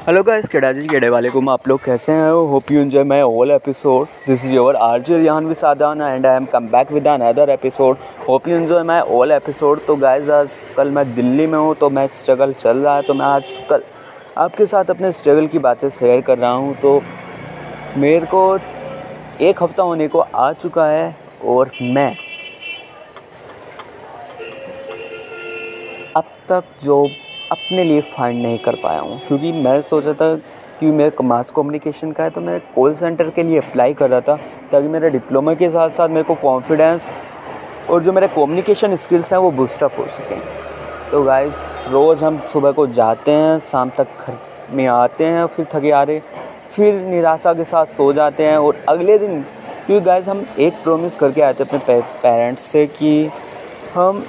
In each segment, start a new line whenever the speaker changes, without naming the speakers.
Hello guys केड़ा जी केड़े वाले को आप लोग कैसे हैं? Hope you enjoy my all episode this is your RJ Rihan Visadan and I am come back with another episode hope you enjoy my all episode तो guys आज कल मैं दिल्ली में हूँ तो मैं स्ट्रगल चल रहा है तो मैं आज कल आपके साथ अपने स्ट्रगल की बातें शेयर कर रहा हूँ। तो मेरे को एक हफ़्ता होने को आ चुका है और मैं अब तक जॉब अपने लिए फाइंड नहीं कर पाया हूँ। क्योंकि मैं सोचा था कि मेरे मास कम्युनिकेशन का है तो मैं कॉल सेंटर के लिए अप्लाई कर रहा था, ताकि मेरे डिप्लोमा के साथ साथ मेरे को कॉन्फिडेंस और जो मेरे कम्युनिकेशन स्किल्स हैं, वो बूस्टअप हो सकें। तो गाइस रोज़ हम सुबह को जाते हैं, शाम तक घर में आते हैं, फिर थके आ रहे फिर निराशा के साथ सो जाते हैं और अगले दिन, क्योंकि गाइस हम एक प्रोमिस करके आए थे अपने पेरेंट्स से कि हम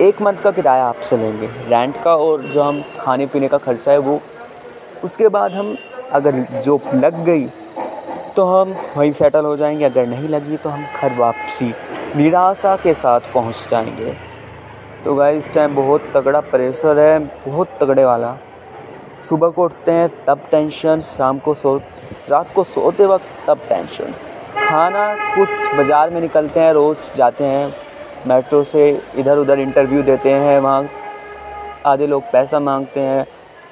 एक मंथ का किराया आपसे लेंगे। रेंट का और जो हम खाने पीने का खर्चा है वो। उसके बाद हम अगर जो लग गई तो हम वहीं सेटल हो जाएँगे। अगर नहीं लगी तो हम घर वापसी निराशा के साथ पहुँच जाएँगे। तो गाय इस टाइम बहुत तगड़ा प्रेशर है, बहुत तगड़े वाला। सुबह को उठते हैं, तब टेंशन शाम को सो, रात को सोते वक्त तब टेंशन खाना कुछ बाज़ार में निकलते हैं, रोज़ जाते हैं। मेट्रो से इधर उधर इंटरव्यू देते हैं, वहाँ आधे लोग पैसा मांगते हैं।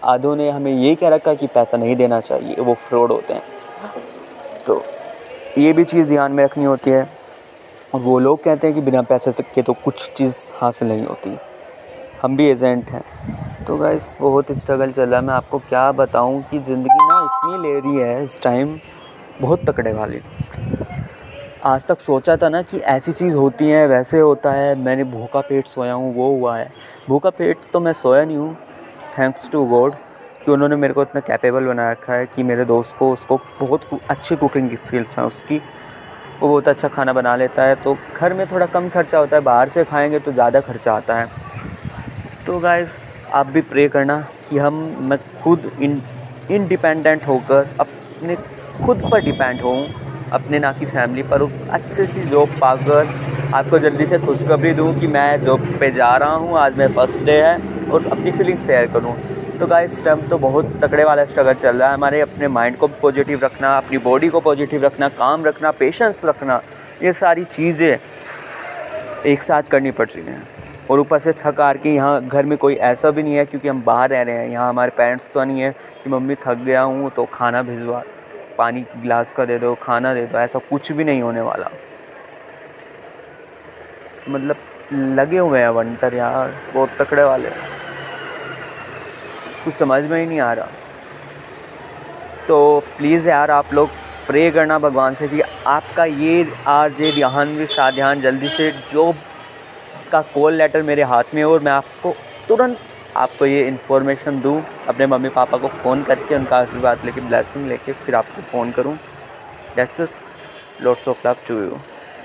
आधों ने हमें ये कह रखा कि पैसा नहीं देना चाहिए, वो फ्रॉड होते हैं। तो ये भी चीज़ ध्यान में रखनी होती है। और वो लोग कहते हैं कि बिना पैसे के तो कुछ चीज़ हासिल नहीं होती। हम भी एजेंट हैं। तो गाइस बहुत स्ट्रगल चल रहा है। मैं आपको क्या बताऊँ कि ज़िंदगी ना इतनी ले रही है इस टाइम बहुत तकड़े वाली। आज तक सोचा था ना कि ऐसी चीज़ होती है, वैसे होता है, मैंने भूखा पेट सोया हूँ, वो हुआ है। भूखा पेट तो मैं सोया नहीं हूँ थैंक्स टू गॉड कि उन्होंने मेरे को इतना कैपेबल बना रखा है कि मेरे दोस्त को, उसको बहुत अच्छी कुकिंग स्किल्स हैं उसकी। वो बहुत अच्छा खाना बना लेता है तो घर में थोड़ा कम खर्चा होता है, बाहर से खाएँगे तो ज़्यादा खर्चा आता है। तो गाइस आप भी प्रे करना कि हम, मैं खुद इन इंडिपेंडेंट होकर अपने खुद पर डिपेंड हूँ अपने ना कि फैमिली पर अच्छे सी जॉब पाकर आपको जल्दी से खुशखबरी दूँ कि मैं जॉब पे जा रहा हूँ। आज मेरा फ़र्स्ट डे है और अपनी फीलिंग शेयर करूँ। तो गाइस टाइम तो बहुत तकड़े वाला स्ट्रगल चल रहा है। हमारे अपने माइंड को पॉजिटिव रखना, अपनी बॉडी को पॉजिटिव रखना, काम रखना पेशेंस रखना, ये सारी चीज़ें एक साथ करनी पड़ रही हैं। और ऊपर से थक हार के यहाँ घर में कोई ऐसा भी नहीं है, क्योंकि हम बाहर रह रहे हैं। यहाँ हमारे पेरेंट्स तो नहीं है कि मम्मी थक गया हूँ तो खाना भिजवा। पानी गिलास का दे दो, खाना दे दो, ऐसा कुछ भी नहीं होने वाला। मतलब लगे हुए हैं वंटर यार, बहुत तकड़े वाले। कुछ समझ में ही नहीं आ रहा। तो प्लीज़ यार, आप लोग प्रे करना भगवान से कि आपका ये आर जे ध्यान भी ध्यान जल्दी से, जो का कॉल लेटर मेरे हाथ में हो और मैं आपको तुरंत आपको ये इन्फॉर्मेशन दूँ, अपने मम्मी पापा को फ़ोन करके, उनका आशीर्वाद लेके ब्लेसिंग लेके, फिर आपको फ़ोन करूँ। That's lots of love to you